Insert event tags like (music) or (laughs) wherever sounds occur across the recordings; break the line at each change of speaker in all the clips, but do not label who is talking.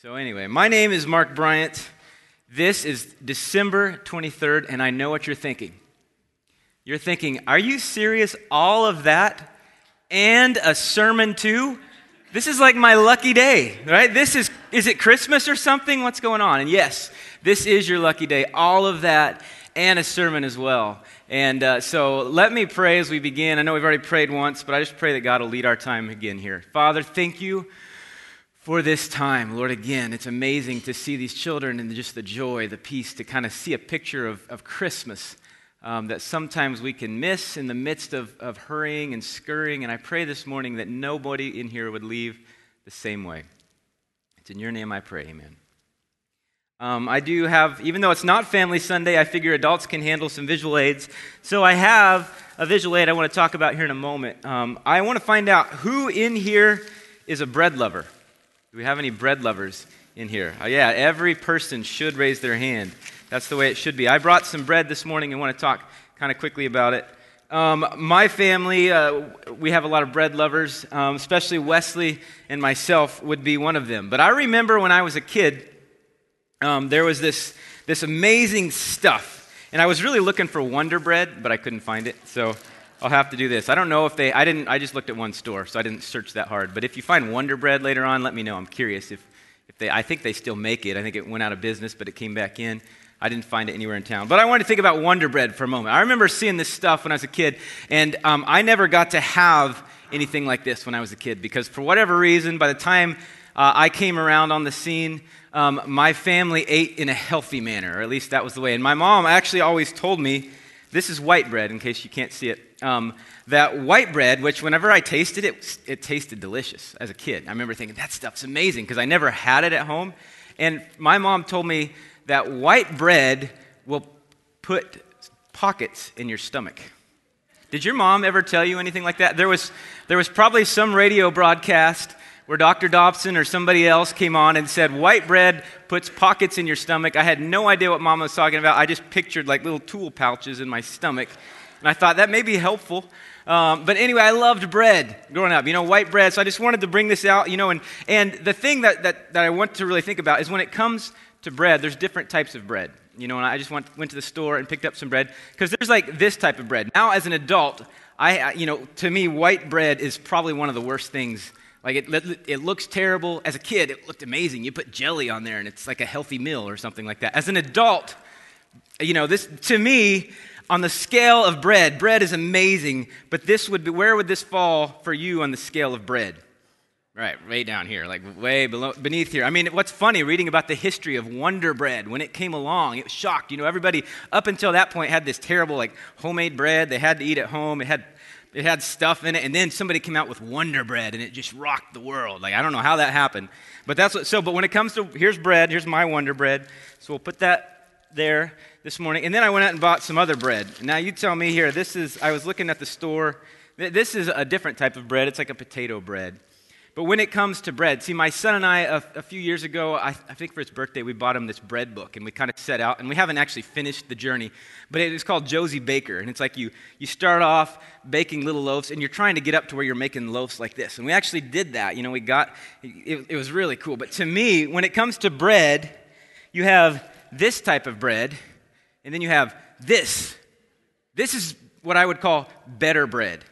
So, anyway, my name is Mark Bryant. This is December 23rd, and I know what you're thinking. You're thinking, are you serious? All of that and a sermon too? This is like my lucky day, right? This is, is it Christmas or something? What's going on? And yes, this is your lucky day. All of that and a sermon as well. And uh, so let me pray as we begin. I know we've already prayed once, but I just pray that God will lead our time again here. Father, thank you for this time. Lord, again, it's amazing to see these children and just the joy, the peace, to kind of see a picture of, of Christmas um, that sometimes we can miss in the midst of, of hurrying and scurrying. And I pray this morning that nobody in here would leave the same way. It's in your name I pray, amen. Um, I do have, even though it's not Family Sunday, I figure adults can handle some visual aids. So I have a visual aid I want to talk about here in a moment. Um, I want to find out who in here is a bread lover. Do we have any bread lovers in here? Oh, yeah, every person should raise their hand. That's the way it should be. I brought some bread this morning and want to talk kind of quickly about it. Um, my family, uh, we have a lot of bread lovers, um, especially Wesley and myself would be one of them. But I remember when I was a kid, um, there was this, this amazing stuff. And I was really looking for Wonder Bread, but I couldn't find it. So I'll have to do this. I don't know if they, I didn't, I just looked at one store, so I didn't search that hard. But if you find Wonder Bread later on, let me know. I'm curious if, if they, I think they still make it. I think it went out of business, but it came back in. I didn't find it anywhere in town. But I wanted to think about Wonder Bread for a moment. I remember seeing this stuff when I was a kid, and um, I never got to have anything like this when I was a kid because for whatever reason, by the time uh, I came around on the scene, um, my family ate in a healthy manner, or at least that was the way. And my mom actually always told me this is white bread, in case you can't see it. Um, that white bread, which whenever I tasted it, it tasted delicious as a kid. I remember thinking, that stuff's amazing because I never had it at home. And my mom told me that white bread will put pockets in your stomach. Did your mom ever tell you anything like that? There was, there was probably some radio broadcast where Dr. Dobson or somebody else came on and said, White bread puts pockets in your stomach. I had no idea what mom was talking about. I just pictured like little tool pouches in my stomach. And I thought that may be helpful. Um, but anyway, I loved bread growing up, you know, white bread. So I just wanted to bring this out, you know. And, and the thing that, that, that I want to really think about is when it comes to bread, there's different types of bread. You know, and I just went, went to the store and picked up some bread because there's like this type of bread. Now, as an adult, I, you know, to me, white bread is probably one of the worst things like it, it looks terrible. As a kid, it looked amazing. You put jelly on there and it's like a healthy meal or something like that. As an adult, you know, this to me, on the scale of bread, bread is amazing, but this would be, where would this fall for you on the scale of bread? Right, way down here, like way below, beneath here. I mean, what's funny, reading about the history of Wonder Bread, when it came along, it was shocked. You know, everybody up until that point had this terrible, like, homemade bread they had to eat at home. It had it had stuff in it, and then somebody came out with Wonder Bread, and it just rocked the world. Like I don't know how that happened, but that's what. So, but when it comes to here's bread, here's my Wonder Bread. So we'll put that there this morning, and then I went out and bought some other bread. Now you tell me here. This is I was looking at the store. This is a different type of bread. It's like a potato bread. But when it comes to bread, see, my son and I, a, a few years ago, I, I, think for his birthday, we bought him this bread book, and we kind of set out, and we haven't actually finished the journey, but it is called Josey Baker, and it's like you, you start off baking little loaves, and you're trying to get up to where you're making loaves like this. And we actually did that. You know, we got, it, it was really cool. But to me, when it comes to bread, you have this type of bread, and then you have this. This is what I would call better bread.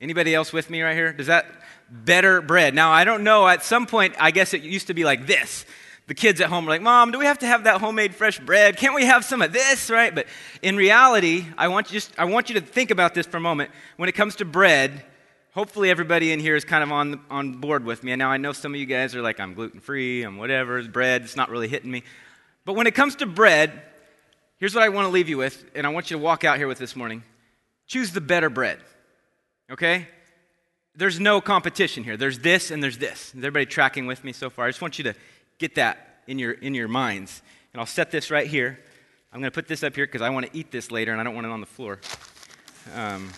Anybody else with me right here? Does that better bread. Now, I don't know, at some point, I guess it used to be like this. The kids at home are like, Mom, do we have to have that homemade fresh bread? Can't we have some of this, right? But in reality, I want, you just, I want you to think about this for a moment. When it comes to bread, hopefully everybody in here is kind of on, on board with me. And now I know some of you guys are like, I'm gluten free, I'm whatever, bread, it's not really hitting me. But when it comes to bread, here's what I want to leave you with, and I want you to walk out here with this morning. Choose the better bread, okay? there's no competition here. There's this and there's this. Is everybody tracking with me so far? I just want you to get that in your, in your minds. And I'll set this right here. I'm going to put this up here because I want to eat this later and I don't want it on the floor. Um,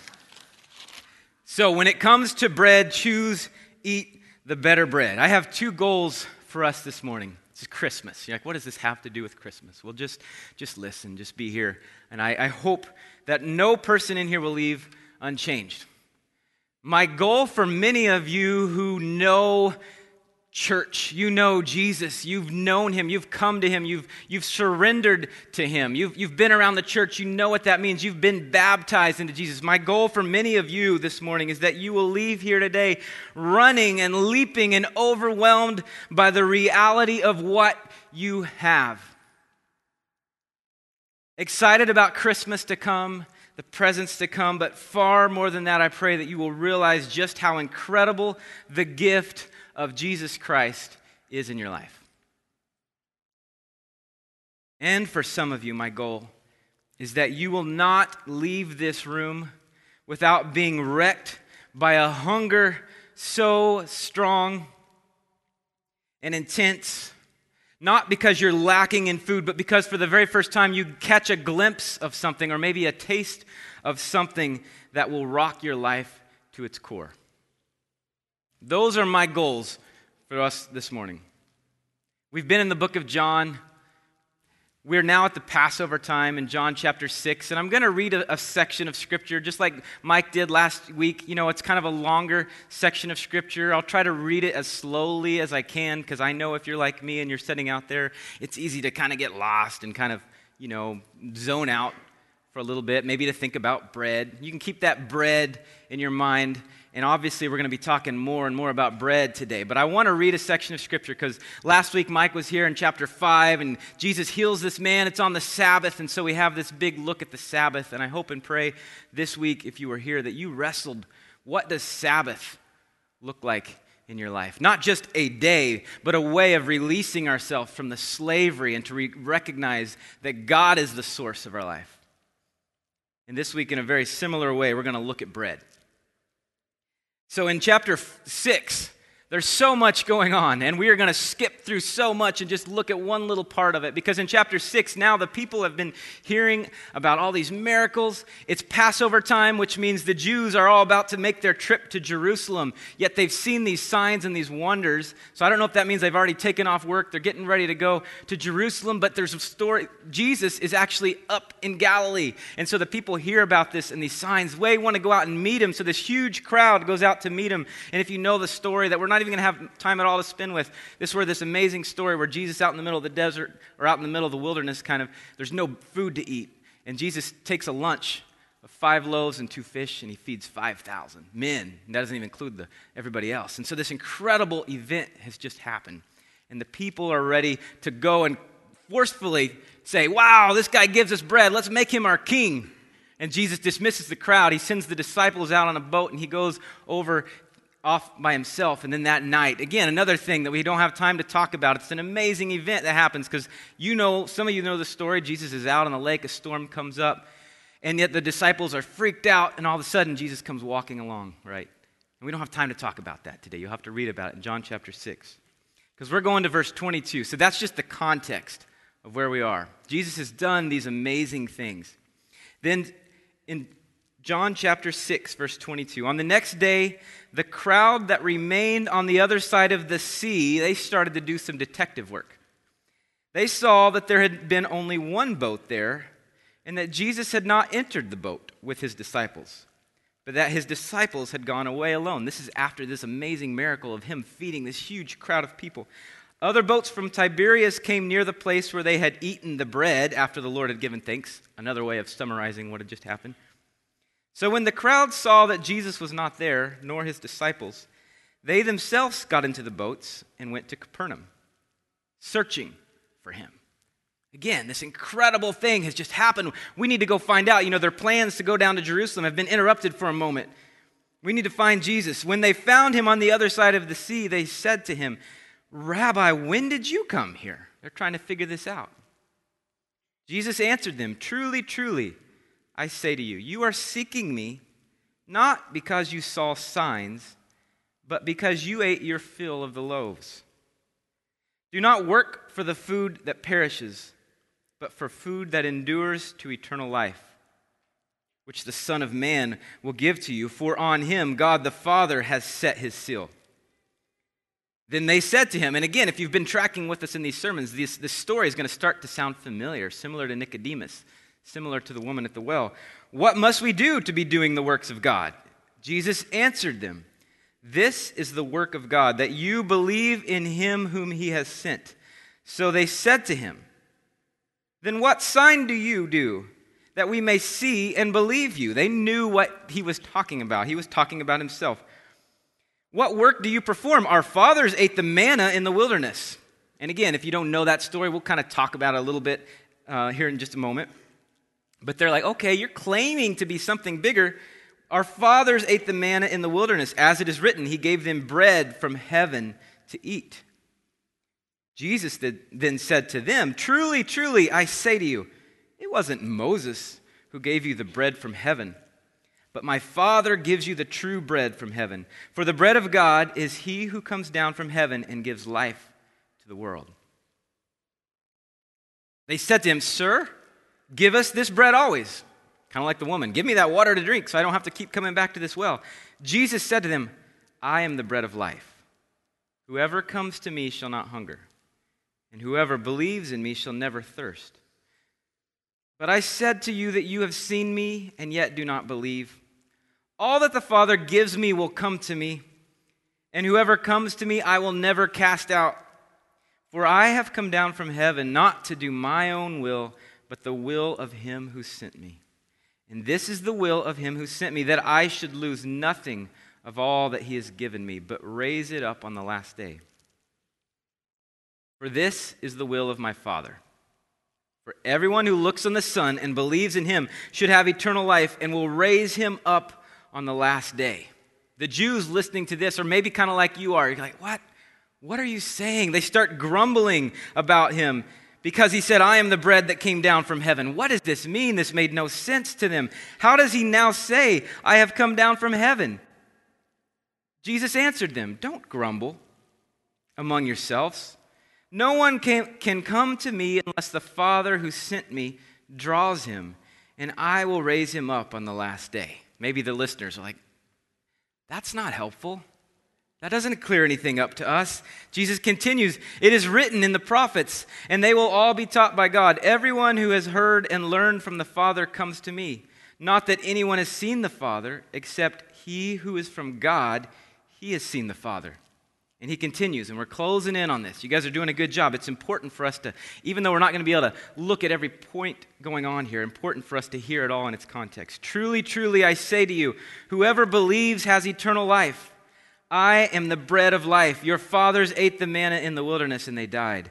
so, when it comes to bread, choose, eat the better bread. I have two goals for us this morning. It's Christmas. You're like, what does this have to do with Christmas? Well, just, just listen, just be here. And I, I hope that no person in here will leave unchanged. My goal for many of you who know church. You know Jesus. You've known him. You've come to him. You've, you've surrendered to him. You've, you've been around the church. You know what that means. You've been baptized into Jesus. My goal for many of you this morning is that you will leave here today running and leaping and overwhelmed by the reality of what you have. Excited about Christmas to come the presents to come, but far more than that, I pray that you will realize just how incredible the gift of Jesus Christ is in your life. And for some of you, my goal is that you will not leave this room without being wrecked by a hunger so strong and intense. Not because you're lacking in food, but because for the very first time you catch a glimpse of something or maybe a taste of something that will rock your life to its core. Those are my goals for us this morning. We've been in the book of John. We're now at the Passover time in John chapter 6, and I'm going to read a, a, section of scripture just like Mike did last week. You know, it's kind of a longer section of scripture. I'll try to read it as slowly as I can because I know if you're like me and you're sitting out there, it's easy to kind of get lost and kind of, you know, zone out for a little bit, maybe to think about bread. You can keep that bread in your mind and obviously, we're going to be talking more and more about bread today. But I want to read a section of scripture because last week Mike was here in chapter 5 and Jesus heals this man. It's on the Sabbath. And so we have this big look at the Sabbath. And I hope and pray this week, if you were here, that you wrestled what does Sabbath look like in your life? Not just a day, but a way of releasing ourselves from the slavery and to re- recognize that God is the source of our life. And this week, in a very similar way, we're going to look at bread. So in chapter 6, there's so much going on, and we are going to skip through so much and just look at one little part of it. Because in chapter 6, now the people have been hearing about all these miracles. It's Passover time, which means the Jews are all about to make their trip to Jerusalem. Yet they've seen these signs and these wonders. So I don't know if that means they've already taken off work. They're getting ready to go to Jerusalem, but there's a story. Jesus is actually up in Galilee. And so the people hear about this and these signs. They want to go out and meet him. So this huge crowd goes out to meet him. And if you know the story that we're not not even going to have time at all to spend with. This is where this amazing story where Jesus out in the middle of the desert or out in the middle of the wilderness kind of, there's no food to eat. And Jesus takes a lunch of five loaves and two fish and he feeds 5,000 men. And that doesn't even include the, everybody else. And so this incredible event has just happened. And the people are ready to go and forcefully say, Wow, this guy gives us bread. Let's make him our king. And Jesus dismisses the crowd. He sends the disciples out on a boat and he goes over off by himself. And then that night, again, another thing that we don't have time to talk about. It's an amazing event that happens because you know, some of you know the story. Jesus is out on the lake, a storm comes up, and yet the disciples are freaked out, and all of a sudden, Jesus comes walking along, right? And we don't have time to talk about that today. You'll have to read about it in John chapter 6. Because we're going to verse 22. So that's just the context of where we are. Jesus has done these amazing things. Then in John chapter 6, verse 22. On the next day, the crowd that remained on the other side of the sea, they started to do some detective work. They saw that there had been only one boat there, and that Jesus had not entered the boat with his disciples, but that his disciples had gone away alone. This is after this amazing miracle of him feeding this huge crowd of people. Other boats from Tiberias came near the place where they had eaten the bread after the Lord had given thanks. Another way of summarizing what had just happened. So when the crowd saw that Jesus was not there, nor his disciples, they themselves got into the boats and went to Capernaum, searching for him. Again, this incredible thing has just happened. We need to go find out. You know, their plans to go down to Jerusalem have been interrupted for a moment. We need to find Jesus. When they found him on the other side of the sea, they said to him, Rabbi, when did you come here? They're trying to figure this out. Jesus answered them, Truly, truly, I say to you, you are seeking me not because you saw signs, but because you ate your fill of the loaves. Do not work for the food that perishes, but for food that endures to eternal life, which the Son of Man will give to you, for on him God the Father has set his seal. Then they said to him, and again, if you've been tracking with us in these sermons, this, this story is going to start to sound familiar, similar to Nicodemus similar to the woman at the well. What must we do to be doing the works of God? Jesus answered them This is the work of God, that you believe in him whom he has sent. So they said to him, Then what sign do you do that we may see and believe you? They knew what he was talking about. He was talking about himself. What work do you perform? Our fathers ate the manna in the wilderness. And again, if you don't know that story, we'll kind of talk about it a little bit uh, here in just a moment. But they're like, okay, you're claiming to be something bigger. Our fathers ate the manna in the wilderness. As it is written, He gave them bread from heaven to eat. Jesus then said to them, Truly, truly, I say to you, it wasn't Moses who gave you the bread from heaven, but my Father gives you the true bread from heaven. For the bread of God is he who comes down from heaven and gives life to the world. They said to him, Sir, give us this bread always. Kind of like the woman, give me that water to drink so I don't have to keep coming back to this well. Jesus said to them, I am the bread of life. Whoever comes to me shall not hunger, and whoever believes in me shall never thirst. But I said to you that you have seen me and yet do not believe. All that the Father gives me will come to me, and whoever comes to me I will never cast out. For I have come down from heaven not to do my own will, but the will of him who sent me. And this is the will of him who sent me, that I should lose nothing of all that he has given me, but raise it up on the last day. For this is the will of my Father. For everyone who looks on the Son and believes in him should have eternal life and will raise him up on the last day. The Jews listening to this are maybe kind of like you are. You're like, what? What are you saying? They start grumbling about him because he said, I am the bread that came down from heaven. What does this mean? This made no sense to them. How does he now say, I have come down from heaven? Jesus answered them, Don't grumble among yourselves. No one can, can come to me unless the Father who sent me draws him, and I will raise him up on the last day. Maybe the listeners are like, That's not helpful. That doesn't clear anything up to us. Jesus continues, It is written in the prophets, and they will all be taught by God. Everyone who has heard and learned from the Father comes to me. Not that anyone has seen the Father, except he who is from God, he has seen the Father. And he continues, and we're closing in on this. You guys are doing a good job. It's important for us to, even though we're not going to be able to look at every point going on here, important for us to hear it all in its context. Truly, truly, I say to you, whoever believes has eternal life. I am the bread of life. Your fathers ate the manna in the wilderness and they died.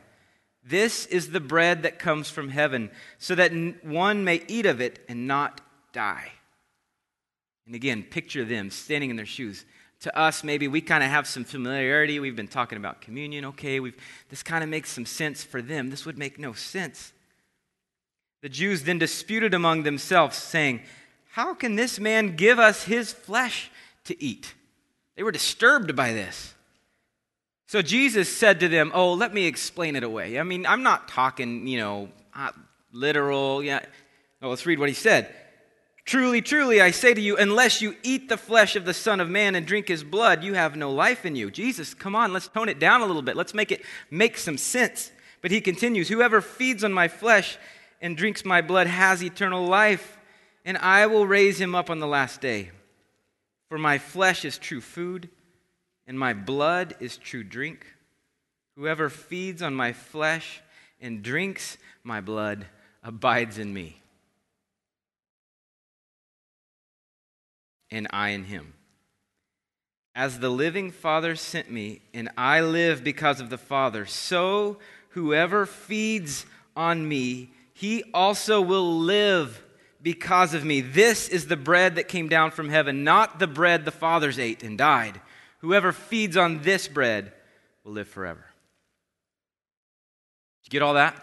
This is the bread that comes from heaven, so that one may eat of it and not die. And again, picture them standing in their shoes. To us, maybe we kind of have some familiarity. We've been talking about communion. Okay, we've, this kind of makes some sense for them. This would make no sense. The Jews then disputed among themselves, saying, How can this man give us his flesh to eat? They were disturbed by this. So Jesus said to them, Oh, let me explain it away. I mean, I'm not talking, you know, uh, literal. Yeah. Oh, let's read what he said. Truly, truly, I say to you, unless you eat the flesh of the Son of Man and drink his blood, you have no life in you. Jesus, come on, let's tone it down a little bit. Let's make it make some sense. But he continues, Whoever feeds on my flesh and drinks my blood has eternal life, and I will raise him up on the last day. For my flesh is true food, and my blood is true drink. Whoever feeds on my flesh and drinks my blood abides in me, and I in him. As the living Father sent me, and I live because of the Father, so whoever feeds on me, he also will live because of me. This is the bread that came down from heaven, not the bread the fathers ate and died. Whoever feeds on this bread will live forever. Did you get all that?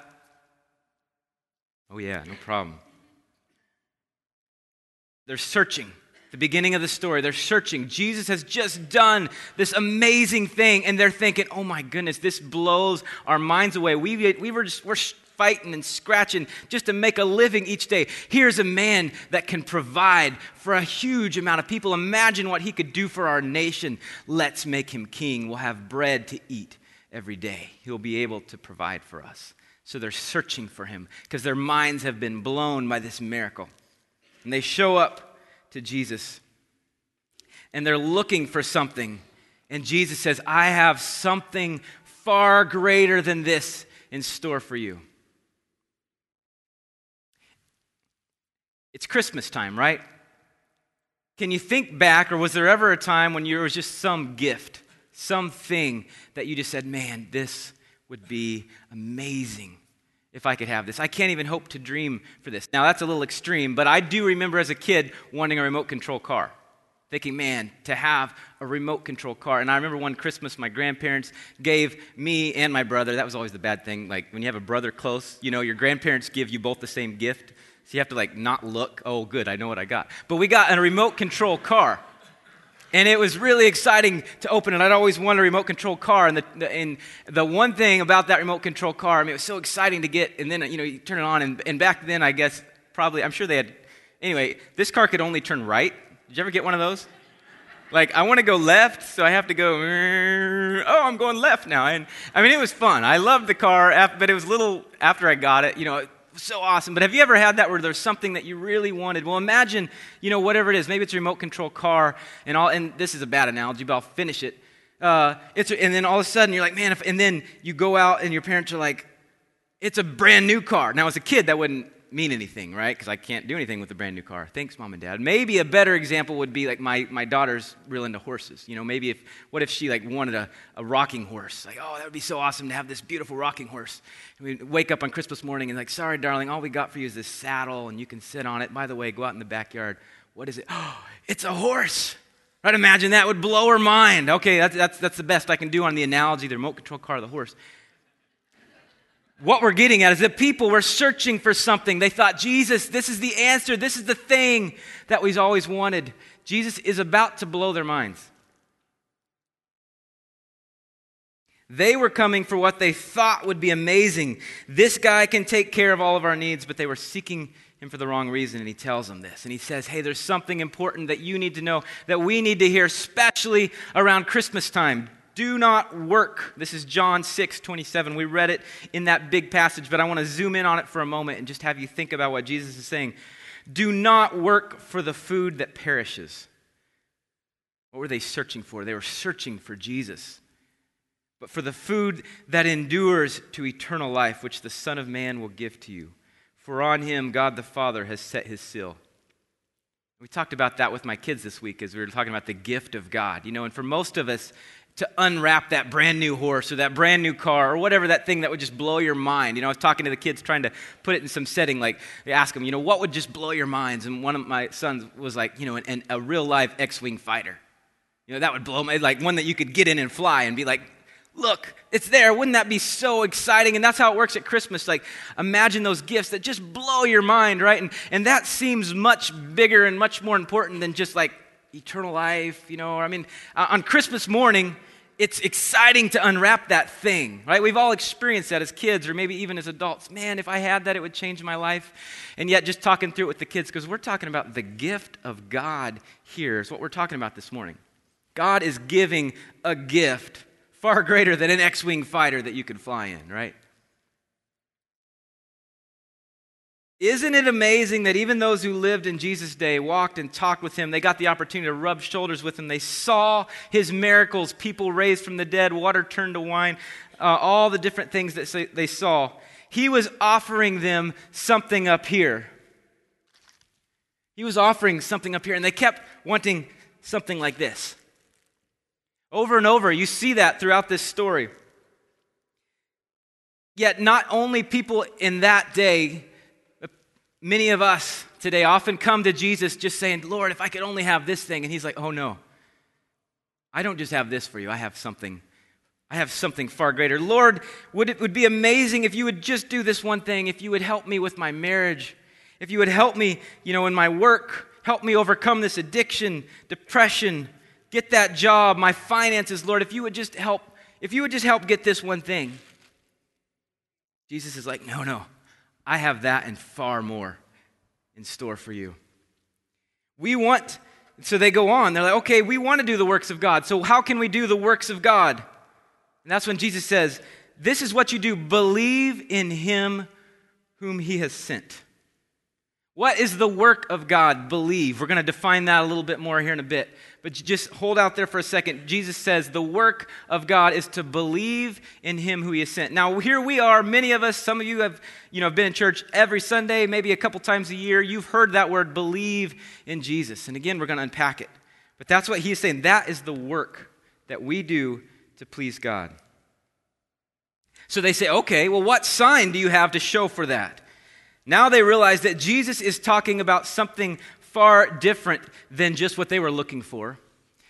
Oh, yeah, no problem. They're searching. The beginning of the story, they're searching. Jesus has just done this amazing thing, and they're thinking, oh my goodness, this blows our minds away. We, we were just, we're fighting and scratching just to make a living each day. Here's a man that can provide for a huge amount of people. Imagine what he could do for our nation. Let's make him king. We'll have bread to eat every day. He'll be able to provide for us. So they're searching for him because their minds have been blown by this miracle. And they show up to Jesus and they're looking for something And Jesus says, I have something far greater than this in store for you. It's Christmas time, right? Can you think back, or was there ever a time when there was just some gift, something that you just said, man, this would be amazing if I could have this? I can't even hope to dream for this. Now, that's a little extreme, but I do remember as a kid wanting a remote control car thinking, man, to have a remote control car. And I remember one Christmas, my grandparents gave me and my brother, that was always the bad thing. Like when you have a brother close, you know, your grandparents give you both the same gift. So you have to like not look, oh, good, I know what I got. But we got a remote control car. And it was really exciting to open it. I'd always wanted a remote control car. And the, and the one thing about that remote control car, I mean, it was so exciting to get. And then, you know, you turn it on. And, and back then, I guess, probably, I'm sure they had. Anyway, this car could only turn right. Did you ever get one of those? Like, I want to go left, so I have to go, oh, I'm going left now. And I mean, it was fun. I loved the car, but it was little after I got it, you know, so awesome. But have you ever had that where there's something that you really wanted? Well, imagine, you know, whatever it is. Maybe it's a remote control car, and all, and this is a bad analogy, but I'll finish it. Uh, it's, and then all of a sudden you're like, man, and then you go out and your parents are like, it's a brand new car. Now, as a kid, that wouldn't mean anything, right? Because I can't do anything with a brand new car. Thanks, mom and dad. Maybe a better example would be like my, my daughter's real into horses. You know, maybe if, what if she like wanted a, a rocking horse? Like, oh, that would be so awesome to have this beautiful rocking horse. And we wake up on Christmas morning and like, sorry, darling, all we got for you is this saddle and you can sit on it. By the way, go out in the backyard. What is it? Oh, (gasps) it's a horse. Right? Imagine that would blow her mind. Okay, that's, that's, that's the best I can do on the analogy, the remote control car, the horse what we're getting at is that people were searching for something. They thought, Jesus, this is the answer. This is the thing that we've always wanted. Jesus is about to blow their minds. They were coming for what they thought would be amazing. This guy can take care of all of our needs, but they were seeking him for the wrong reason. And he tells them this. And he says, Hey, there's something important that you need to know, that we need to hear, especially around Christmas time do not work. This is John 6, 27. We read it in that big passage, but I want to zoom in on it for a moment and just have you think about what Jesus is saying. Do not work for the food that perishes. What were they searching for? They were searching for Jesus. But for the food that endures to eternal life, which the Son of Man will give to you. For on him God the Father has set his seal. We talked about that with my kids this week as we were talking about the gift of God. You know, and for most of us, to unwrap that brand new horse or that brand new car or whatever that thing that would just blow your mind. You know, I was talking to the kids trying to put it in some setting, like, ask them, you know, what would just blow your minds? And one of my sons was like, you know, an, an, a real live X Wing fighter. You know, that would blow my, like one that you could get in and fly and be like, look, it's there. Wouldn't that be so exciting? And that's how it works at Christmas. Like, imagine those gifts that just blow your mind, right? And, and that seems much bigger and much more important than just like eternal life, you know. I mean, uh, on Christmas morning, it's exciting to unwrap that thing, right? We've all experienced that as kids or maybe even as adults. Man, if I had that, it would change my life. And yet, just talking through it with the kids, because we're talking about the gift of God here, is what we're talking about this morning. God is giving a gift far greater than an X Wing fighter that you could fly in, right? Isn't it amazing that even those who lived in Jesus' day walked and talked with him? They got the opportunity to rub shoulders with him. They saw his miracles people raised from the dead, water turned to wine, uh, all the different things that they saw. He was offering them something up here. He was offering something up here, and they kept wanting something like this. Over and over, you see that throughout this story. Yet, not only people in that day Many of us today often come to Jesus just saying, Lord, if I could only have this thing. And he's like, oh no. I don't just have this for you. I have something. I have something far greater. Lord, would it would be amazing if you would just do this one thing, if you would help me with my marriage, if you would help me, you know, in my work, help me overcome this addiction, depression, get that job, my finances, Lord, if you would just help, if you would just help get this one thing. Jesus is like, no, no. I have that and far more in store for you. We want, so they go on. They're like, okay, we want to do the works of God. So how can we do the works of God? And that's when Jesus says, this is what you do believe in him whom he has sent. What is the work of God? Believe. We're going to define that a little bit more here in a bit. but just hold out there for a second. Jesus says the work of God is to believe in him who he has sent. Now, here we are, many of us, some of you have, you know, been in church every Sunday, maybe a couple times a year. You've heard that word believe in Jesus. And again, we're going to unpack it. But that's what he's saying. That is the work that we do to please God. So they say, okay, well, what sign do you have to show for that? Now they realize that Jesus is talking about something far different than just what they were looking for.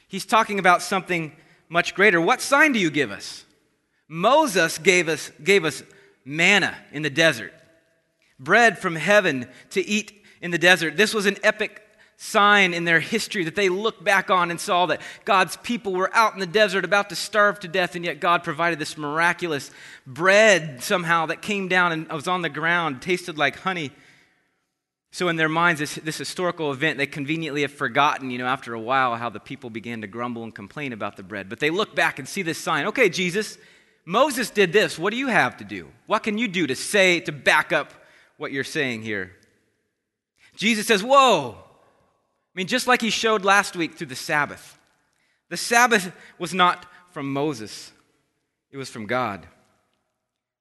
He's talking about something much greater. What sign do you give us? Moses gave us, gave us manna in the desert, bread from heaven to eat in the desert. This was an epic sign in their history that they looked back on and saw that God's people were out in the desert about to starve to death, and yet God provided this miraculous bread somehow that came down and was on the ground, tasted like honey. So, in their minds, this, this, historical event, they conveniently have forgotten, you know, after a while, how the people began to grumble and complain about the bread. But they look back and see this sign. Okay, Jesus, Moses did this. What do you have to do? What can you do to say, to back up what you're saying here? Jesus says, Whoa. I mean, just like he showed last week through the Sabbath. The Sabbath was not from Moses, it was from God.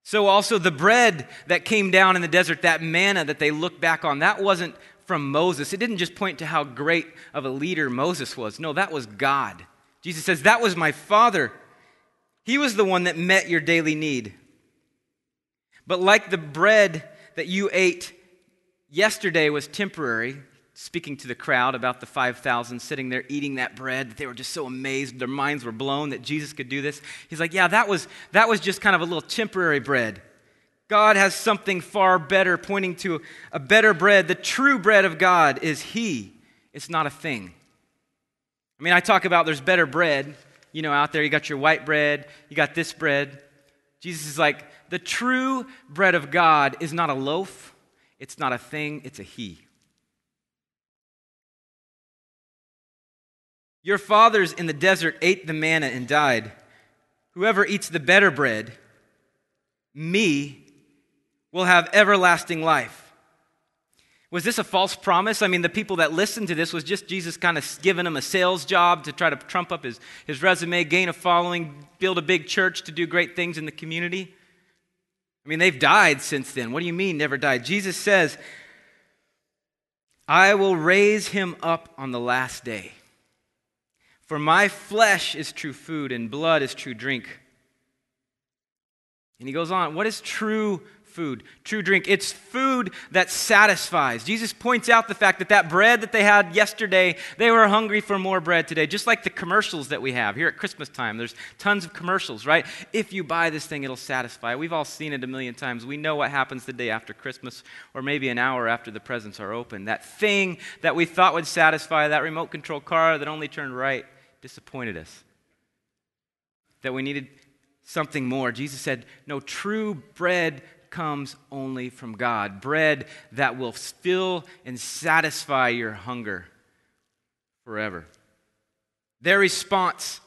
So, also, the bread that came down in the desert, that manna that they look back on, that wasn't from Moses. It didn't just point to how great of a leader Moses was. No, that was God. Jesus says, That was my Father. He was the one that met your daily need. But like the bread that you ate yesterday was temporary, speaking to the crowd about the 5,000 sitting there eating that bread, they were just so amazed. Their minds were blown that Jesus could do this. He's like, Yeah, that was, that was just kind of a little temporary bread. God has something far better, pointing to a better bread. The true bread of God is He, it's not a thing. I mean, I talk about there's better bread, you know, out there. You got your white bread, you got this bread. Jesus is like, the true bread of God is not a loaf, it's not a thing, it's a He. Your fathers in the desert ate the manna and died. Whoever eats the better bread, me, will have everlasting life. Was this a false promise? I mean, the people that listened to this was just Jesus kind of giving them a sales job to try to trump up his, his resume, gain a following, build a big church to do great things in the community. I mean, they've died since then. What do you mean, never died? Jesus says, I will raise him up on the last day. For my flesh is true food, and blood is true drink. And he goes on, what is true food, true drink? It's food that satisfies. Jesus points out the fact that that bread that they had yesterday, they were hungry for more bread today. Just like the commercials that we have here at Christmas time. There's tons of commercials, right? If you buy this thing, it'll satisfy. We've all seen it a million times. We know what happens the day after Christmas, or maybe an hour after the presents are open. That thing that we thought would satisfy, that remote control car that only turned right disappointed us. That we needed something more. Jesus said, No, true bread comes only from God. Bread that will fill and satisfy your hunger forever. Their response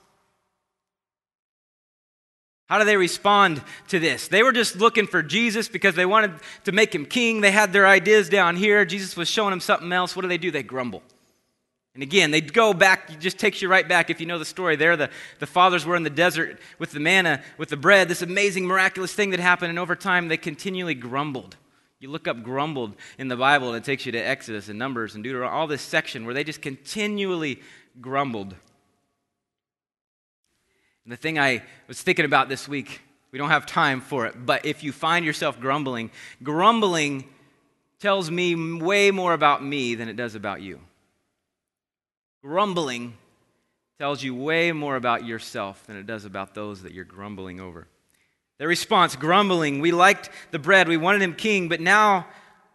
how do they respond to this? They were just looking for Jesus because they wanted to make him king. They had their ideas down here. Jesus was showing them something else. What do they do? They grumble. And again, they go back, it just takes you right back if you know the story. There, the, the fathers were in the desert with the manna, with the bread, this amazing, miraculous thing that happened, and over time they continually grumbled. You look up grumbled in the Bible, and it takes you to Exodus and Numbers and Deuteronomy, all this section where they just continually grumbled. And the thing I was thinking about this week, we don't have time for it, but if you find yourself grumbling, grumbling tells me way more about me than it does about you. Grumbling tells you way more about yourself than it does about those that you're grumbling over. Their response, grumbling, we liked the bread, we wanted him king, but now,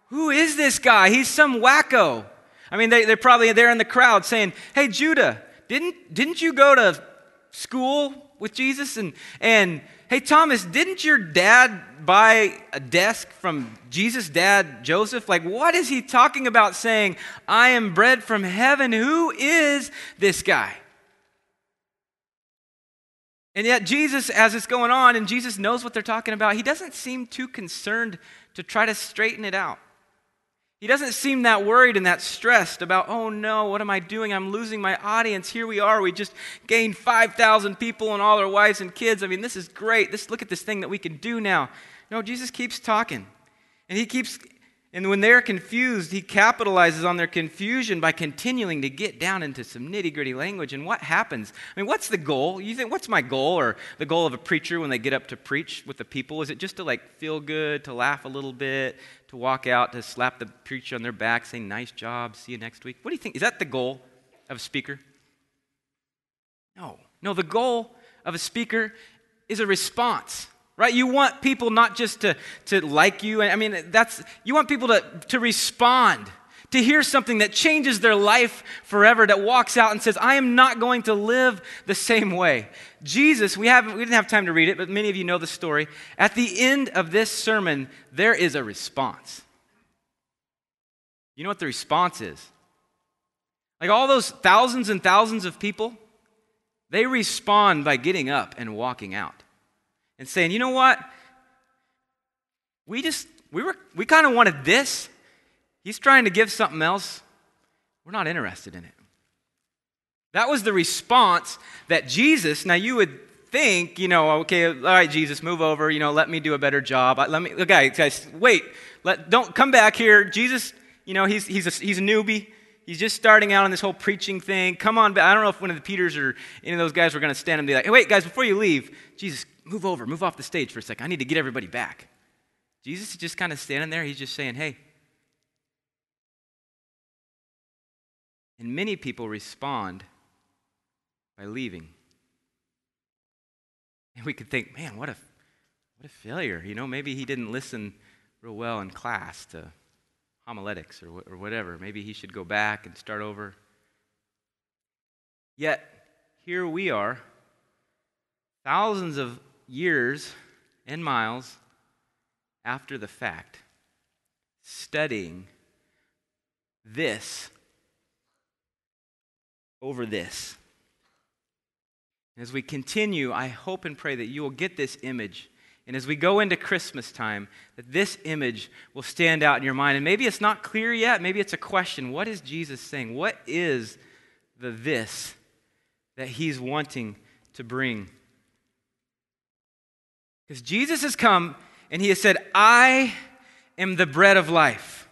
who is this guy? He's some wacko. I mean, they, they're probably there in the crowd saying, Hey, Judah, didn't, didn't you go to school with Jesus? And, and hey, Thomas, didn't your dad buy a desk from Jesus' dad, Joseph? Like, what is he talking about saying, I am bread from heaven? Who is this guy? And yet, Jesus, as it's going on, and Jesus knows what they're talking about, he doesn't seem too concerned to try to straighten it out. He doesn't seem that worried and that stressed about, oh no, what am I doing? I'm losing my audience. Here we are. We just gained 5,000 people and all their wives and kids. I mean, this is great. This, look at this thing that we can do now. No, Jesus keeps talking. And he keeps and when they're confused, he capitalizes on their confusion by continuing to get down into some nitty gritty language. And what happens? I mean, what's the goal? You think, what's my goal or the goal of a preacher when they get up to preach with the people? Is it just to like feel good, to laugh a little bit, to walk out, to slap the preacher on their back, say, nice job, see you next week? What do you think? Is that the goal of a speaker? No. No, the goal of a speaker is a response right? You want people not just to, to like you. I mean that's you want people to, to respond to hear something that changes their life forever that walks out and says i am not going to live the same way. Jesus we haven't we didn't have time to read it but many of you know the story. At the end of this sermon there is a response. You know what the response is? Like all those thousands and thousands of people they respond by getting up and walking out and saying, you know what? We just, we were, we kind of wanted this. He's trying to give something else. We're not interested in it. That was the response that Jesus, now you would think, you know, okay, all right, Jesus, move over, you know, let me do a better job. Let me, okay, guys, wait, let, don't come back here. Jesus, you know, he's, he's, a, he's a newbie. He's just starting out on this whole preaching thing. Come on. I don't know if one of the Peters or any of those guys were going to stand and be like, hey, wait, guys, before you leave, Jesus, move over, move off the stage for a second. I need to get everybody back. Jesus is just kind of standing there. He's just saying, hey. And many people respond by leaving. And we could think, man, what a, what a failure. You know, maybe he didn't listen real well in class to homiletics or, or whatever. Maybe he should go back and start over. Yet, here we are, thousands of years and miles after the fact, studying this over this. As we continue, I hope and pray that you will get this image. And as we go into Christmas time, that this image will stand out in your mind. And maybe it's not clear yet. Maybe it's a question. What is Jesus saying? What is the this that he's wanting to bring? Because Jesus has come and he has said, I am the bread of life.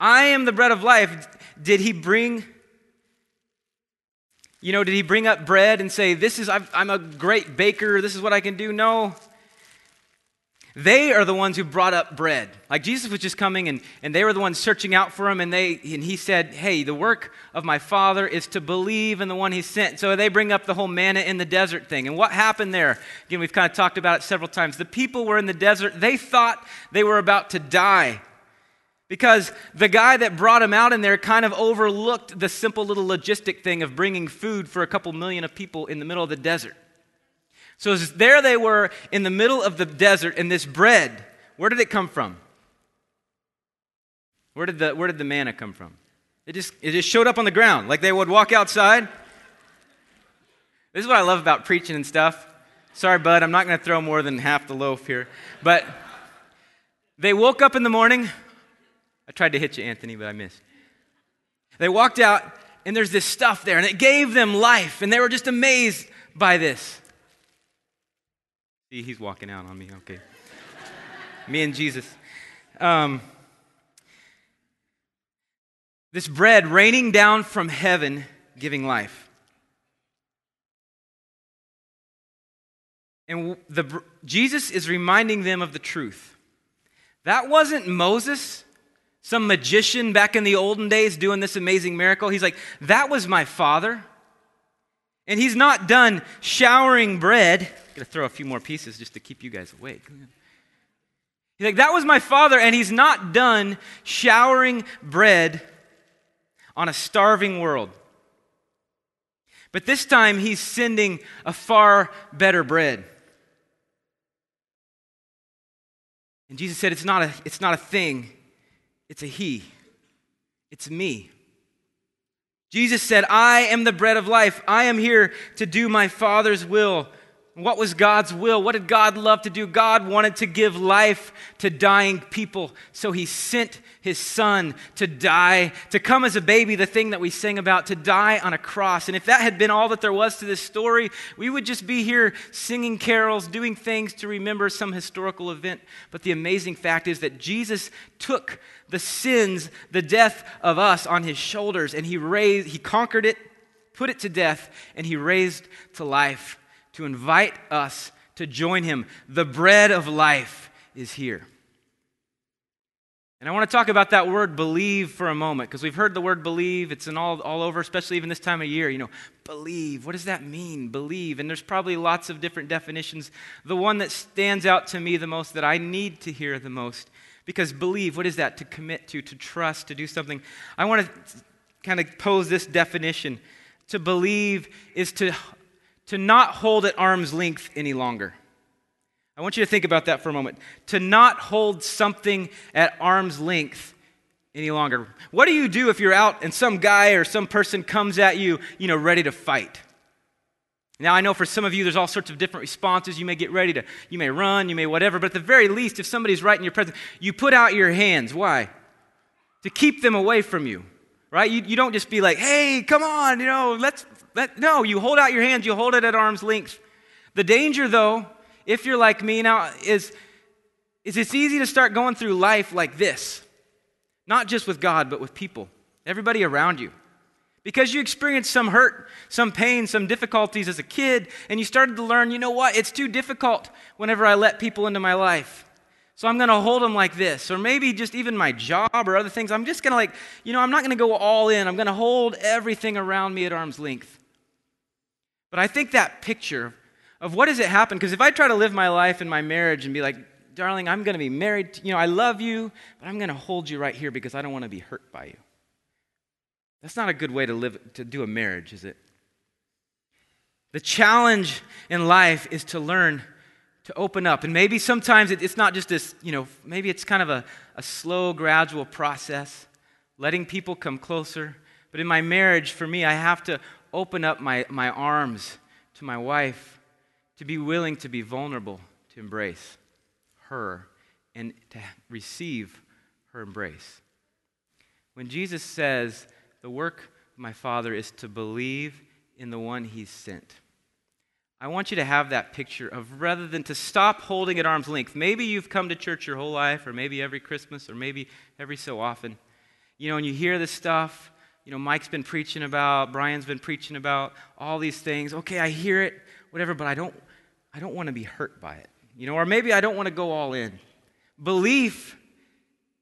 I am the bread of life. Did he bring, you know, did he bring up bread and say, This is, I'm a great baker, this is what I can do? No. They are the ones who brought up bread. Like Jesus was just coming and, and they were the ones searching out for him, and, they, and he said, Hey, the work of my Father is to believe in the one he sent. So they bring up the whole manna in the desert thing. And what happened there? Again, we've kind of talked about it several times. The people were in the desert, they thought they were about to die. Because the guy that brought him out in there kind of overlooked the simple little logistic thing of bringing food for a couple million of people in the middle of the desert. So there they were in the middle of the desert, and this bread, where did it come from? Where did the, where did the manna come from? It just, it just showed up on the ground. Like they would walk outside. This is what I love about preaching and stuff. Sorry, bud, I'm not going to throw more than half the loaf here. But they woke up in the morning. I tried to hit you, Anthony, but I missed. They walked out, and there's this stuff there, and it gave them life, and they were just amazed by this. See, he's walking out on me. Okay. me and Jesus. Um, this bread raining down from heaven, giving life. And the, Jesus is reminding them of the truth. That wasn't Moses, some magician back in the olden days doing this amazing miracle. He's like, that was my father. And he's not done showering bread. I'm going to throw a few more pieces just to keep you guys awake. He's like, that was my father, and he's not done showering bread on a starving world. But this time, he's sending a far better bread. And Jesus said, it's not a, it's not a thing, it's a he. It's me. Jesus said, I am the bread of life. I am here to do my Father's will. What was God's will? What did God love to do? God wanted to give life to dying people. So he sent his son to die, to come as a baby, the thing that we sing about, to die on a cross. And if that had been all that there was to this story, we would just be here singing carols, doing things to remember some historical event. But the amazing fact is that Jesus took the sins, the death of us on his shoulders, and he raised, he conquered it, put it to death, and he raised to life to invite us to join him. The bread of life is here. And I want to talk about that word believe for a moment because we've heard the word believe. It's in all, all over, especially even this time of year. You know, believe. What does that mean? Believe. And there's probably lots of different definitions. The one that stands out to me the most, that I need to hear the most, because believe, what is that? To commit to, to trust, to do something. I want to kind of pose this definition. To believe is to to not hold at arm's length any longer. I want you to think about that for a moment. To not hold something at arm's length any longer. What do you do if you're out and some guy or some person comes at you, you know, ready to fight? Now, I know for some of you, there's all sorts of different responses. You may get ready to, you may run, you may whatever, but at the very least, if somebody's right in your presence, you put out your hands. Why? To keep them away from you, right? You, you don't just be like, hey, come on, you know, let's no, you hold out your hands, you hold it at arm's length. The danger, though, if you're like me now, is, is it's easy to start going through life like this. Not just with God, but with people, everybody around you. Because you experienced some hurt, some pain, some difficulties as a kid, and you started to learn, you know what, it's too difficult whenever I let people into my life. So I'm going to hold them like this. Or maybe just even my job or other things. I'm just going to, like, you know, I'm not going to go all in. I'm going to hold everything around me at arm's length. But I think that picture of what does it happen? Because if I try to live my life in my marriage and be like, darling, I'm going to be married, to, you know, I love you, but I'm going to hold you right here because I don't want to be hurt by you. That's not a good way to live, to do a marriage, is it? The challenge in life is to learn to open up. And maybe sometimes it's not just this, you know, maybe it's kind of a, a slow, gradual process, letting people come closer. But in my marriage, for me, I have to open up my, my arms to my wife, to be willing to be vulnerable, to embrace her, and to receive her embrace. When Jesus says, The work of my Father is to believe in the one He sent. I want you to have that picture of rather than to stop holding at arm's length. Maybe you've come to church your whole life, or maybe every Christmas, or maybe every so often. You know, and you hear this stuff, you know, Mike's been preaching about, Brian's been preaching about, all these things. Okay, I hear it, whatever, but I don't, I don't want to be hurt by it. You know, or maybe I don't want to go all in. Belief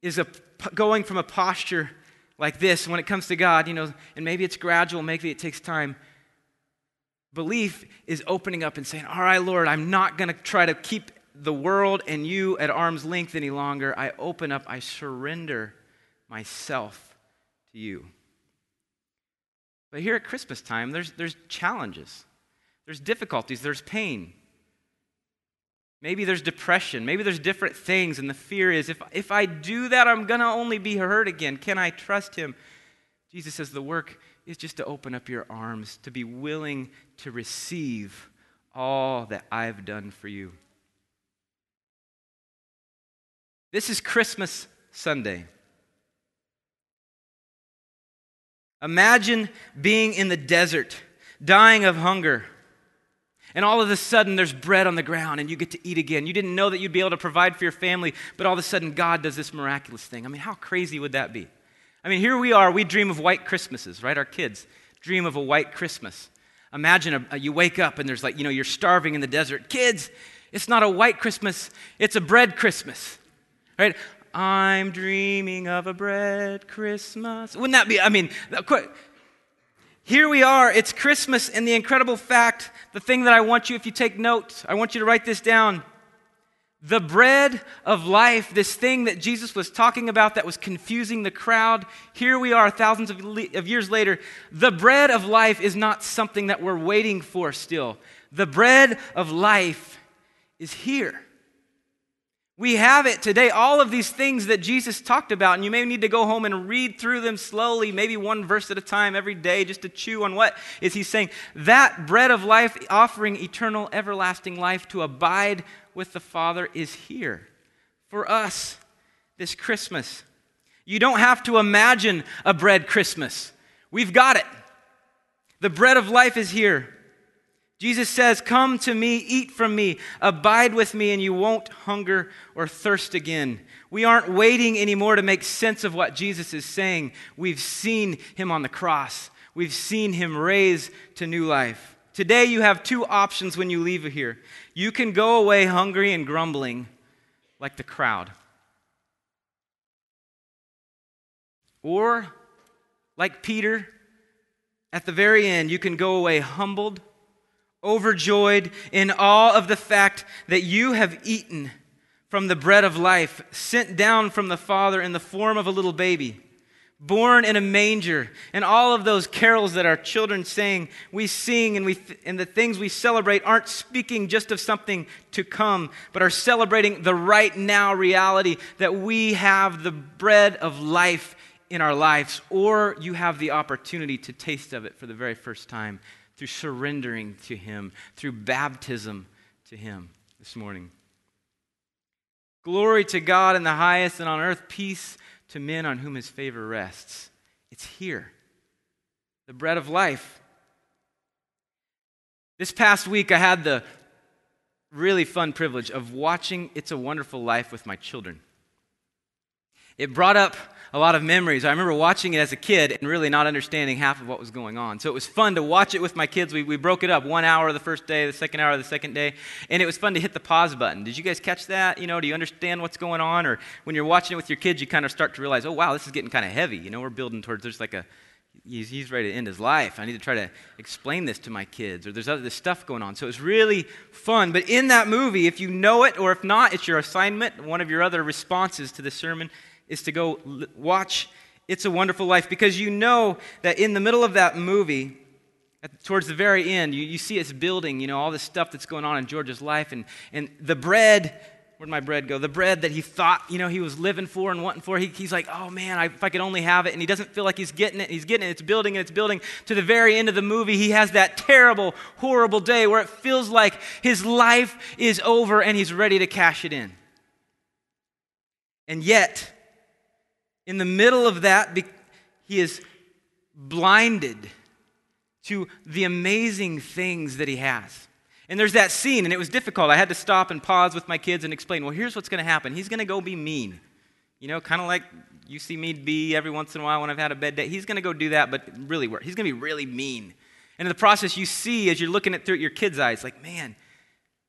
is a, going from a posture like this when it comes to God, you know, and maybe it's gradual, maybe it takes time. Belief is opening up and saying, All right, Lord, I'm not going to try to keep the world and you at arm's length any longer. I open up, I surrender myself to you. But here at Christmas time, there's, there's challenges, there's difficulties, there's pain. Maybe there's depression. Maybe there's different things. And the fear is if, if I do that, I'm going to only be hurt again. Can I trust him? Jesus says the work is just to open up your arms, to be willing to receive all that I've done for you. This is Christmas Sunday. Imagine being in the desert, dying of hunger. And all of a sudden, there's bread on the ground and you get to eat again. You didn't know that you'd be able to provide for your family, but all of a sudden, God does this miraculous thing. I mean, how crazy would that be? I mean, here we are, we dream of white Christmases, right? Our kids dream of a white Christmas. Imagine a, a, you wake up and there's like, you know, you're starving in the desert. Kids, it's not a white Christmas, it's a bread Christmas, right? I'm dreaming of a bread Christmas. Wouldn't that be? I mean, here we are. It's Christmas, and the incredible fact, the thing that I want you, if you take notes, I want you to write this down. The bread of life, this thing that Jesus was talking about that was confusing the crowd, here we are thousands of, of years later. The bread of life is not something that we're waiting for still. The bread of life is here. We have it today, all of these things that Jesus talked about, and you may need to go home and read through them slowly, maybe one verse at a time every day, just to chew on what is he saying. That bread of life, offering eternal, everlasting life to abide with the Father, is here for us this Christmas. You don't have to imagine a bread Christmas. We've got it. The bread of life is here. Jesus says, Come to me, eat from me, abide with me, and you won't hunger or thirst again. We aren't waiting anymore to make sense of what Jesus is saying. We've seen him on the cross, we've seen him raise to new life. Today, you have two options when you leave here. You can go away hungry and grumbling like the crowd, or like Peter, at the very end, you can go away humbled overjoyed in awe of the fact that you have eaten from the bread of life, sent down from the Father in the form of a little baby, born in a manger, and all of those carols that our children sing, we sing, and, we th- and the things we celebrate aren't speaking just of something to come, but are celebrating the right now reality that we have the bread of life in our lives, or you have the opportunity to taste of it for the very first time through surrendering to Him, through baptism to Him this morning. Glory to God in the highest, and on earth peace to men on whom His favor rests. It's here, the bread of life. This past week, I had the really fun privilege of watching It's a Wonderful Life with my children. It brought up a lot of memories. I remember watching it as a kid and really not understanding half of what was going on. So it was fun to watch it with my kids. We, we broke it up one hour the first day, the second hour the second day, and it was fun to hit the pause button. Did you guys catch that? You know, do you understand what's going on? Or when you're watching it with your kids, you kind of start to realize, oh, wow, this is getting kind of heavy. You know, we're building towards there's like a He's, he's, ready to end his life. I need to try to explain this to my kids, or there's other stuff going on. So it's really fun. But in that movie, if you know it, or if not, it's your assignment, one of your other responses to the sermon is to go watch It's a Wonderful Life because you know that in the middle of that movie, at, towards the very end, you, you see it's building, you know, all this stuff that's going on in George's life. And, and the bread, where'd my bread go? The bread that he thought, you know, he was living for and wanting for, he, he's like, oh man, I, if I could only have it. And he doesn't feel like he's getting it. He's getting it. It's building and it's building. To the very end of the movie, he has that terrible, horrible day where it feels like his life is over and he's ready to cash it in. And yet, in the middle of that, he is blinded to the amazing things that he has. And there's that scene, and it was difficult. I had to stop and pause with my kids and explain, well, here's what's going to happen. He's going to go be mean. You know, kind of like you see me be every once in a while when I've had a bad day. He's going to go do that, but really. He's going to be really mean. And in the process, you see as you're looking at through your kids' eyes, like, man,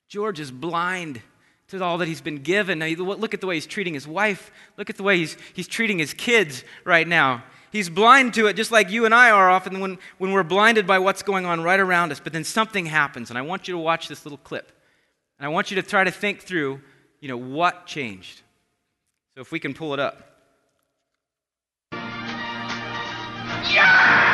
George is blind to all that he's been given. Now, look at the way he's treating his wife. Look at the way he's, he's treating his kids right now. He's blind to it, just like you and I are often when, when we're blinded by what's going on right around us. But then something happens, and I want you to watch this little clip. And I want you to try to think through, you know, what changed. So if we can pull it up.
Yeah!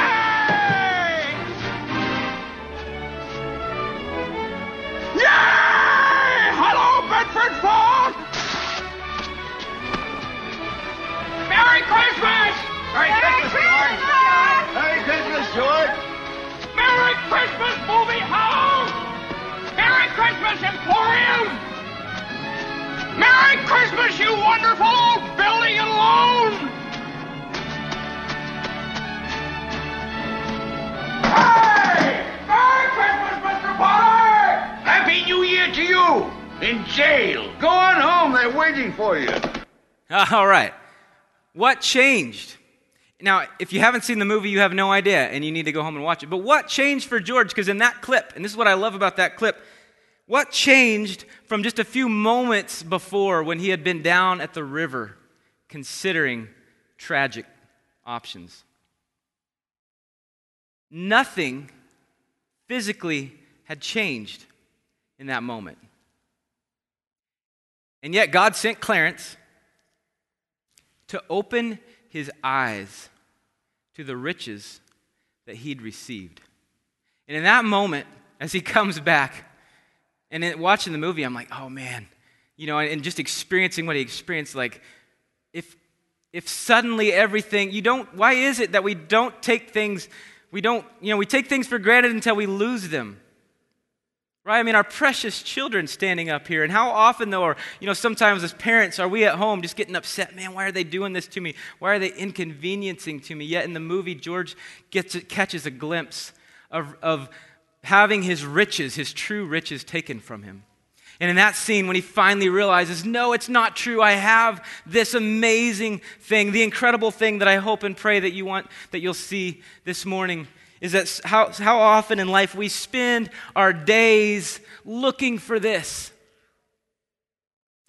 Christmas, Emporium! Merry Christmas, you wonderful old building and loan! Hey! Merry Christmas, Mr. Potter!
Happy New Year to you! In jail. Go on home, they're waiting for you. (laughs)
All right. What changed? Now, if you haven't seen the movie, you have no idea, and you need to go home and watch it. But what changed for George? Because in that clip, and this is what I love about that clip, what changed from just a few moments before when he had been down at the river considering tragic options? Nothing physically had changed in that moment. And yet, God sent Clarence to open his eyes to the riches that he'd received. And in that moment, as he comes back, and in, watching the movie, I'm like, oh man, you know, and just experiencing what he experienced, like, if, if suddenly everything, you don't, why is it that we don't take things, we don't, you know, we take things for granted until we lose them? Right? I mean, our precious children standing up here. And how often, though, or, you know, sometimes as parents, are we at home just getting upset? Man, why are they doing this to me? Why are they inconveniencing to me? Yet in the movie, George gets, catches a glimpse of, of having his riches, his true riches, taken from him. And in that scene, when he finally realizes, no, it's not true, I have this amazing thing, the incredible thing that I hope and pray that you want, that you'll see this morning is that how, how often in life we spend our days looking for this.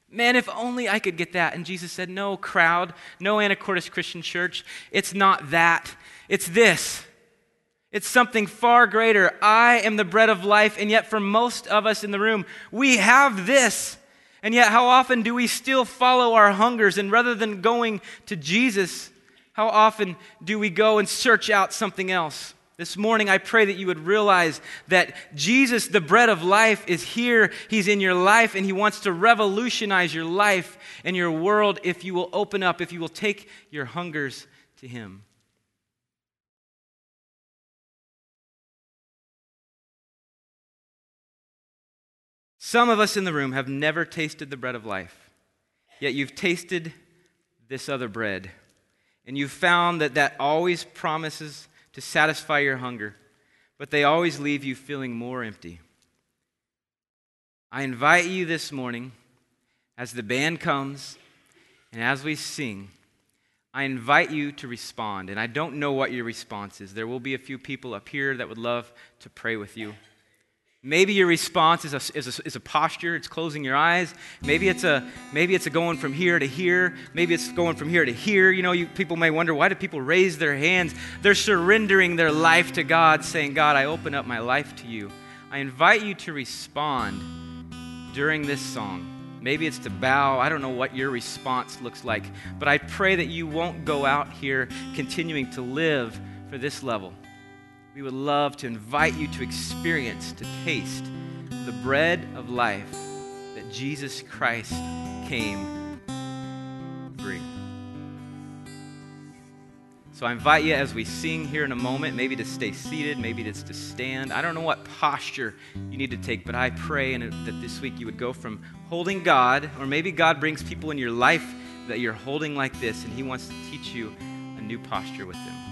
Man, if only I could get that. And Jesus said, No, crowd, no Anacortes Christian Church. It's not that. It's this. It's something far greater. I am the bread of life. And yet, for most of us in the room, we have this. And yet, how often do we still follow our hungers? And rather than going to Jesus, how often do we go and search out something else? This morning, I pray that you would realize that Jesus, the bread of life, is here. He's in your life, and He wants to revolutionize your life and your world if you will open up, if you will take your hungers to Him. Some of us in the room have never tasted the bread of life, yet you've tasted this other bread, and you've found that that always promises to satisfy your hunger, but they always leave you feeling more empty. I invite you this morning, as the band comes and as we sing, I invite you to respond. And I don't know what your response is. There will be a few people up here that would love to pray with you. Maybe your response is a, is, a, is a, posture, it's closing your eyes. Maybe it's, a, maybe it's a going from here to here. Maybe it's going from here to here. You know, you, people may wonder why do people raise their hands? They're surrendering their life to God, saying, God, I open up my life to you. I invite you to respond during this song. Maybe it's to bow. I don't know what your response looks like, but I pray that you won't go out here continuing to live for this level we would love to invite you to experience, to taste the bread of life that Jesus Christ came to bring. So I invite you as we sing here in a moment, maybe to stay seated, maybe it's to stand. I don't know what posture you need to take, but I pray that this week you would go from holding God, or maybe God brings people in your life that you're holding like this, and He wants to teach you a new posture with them.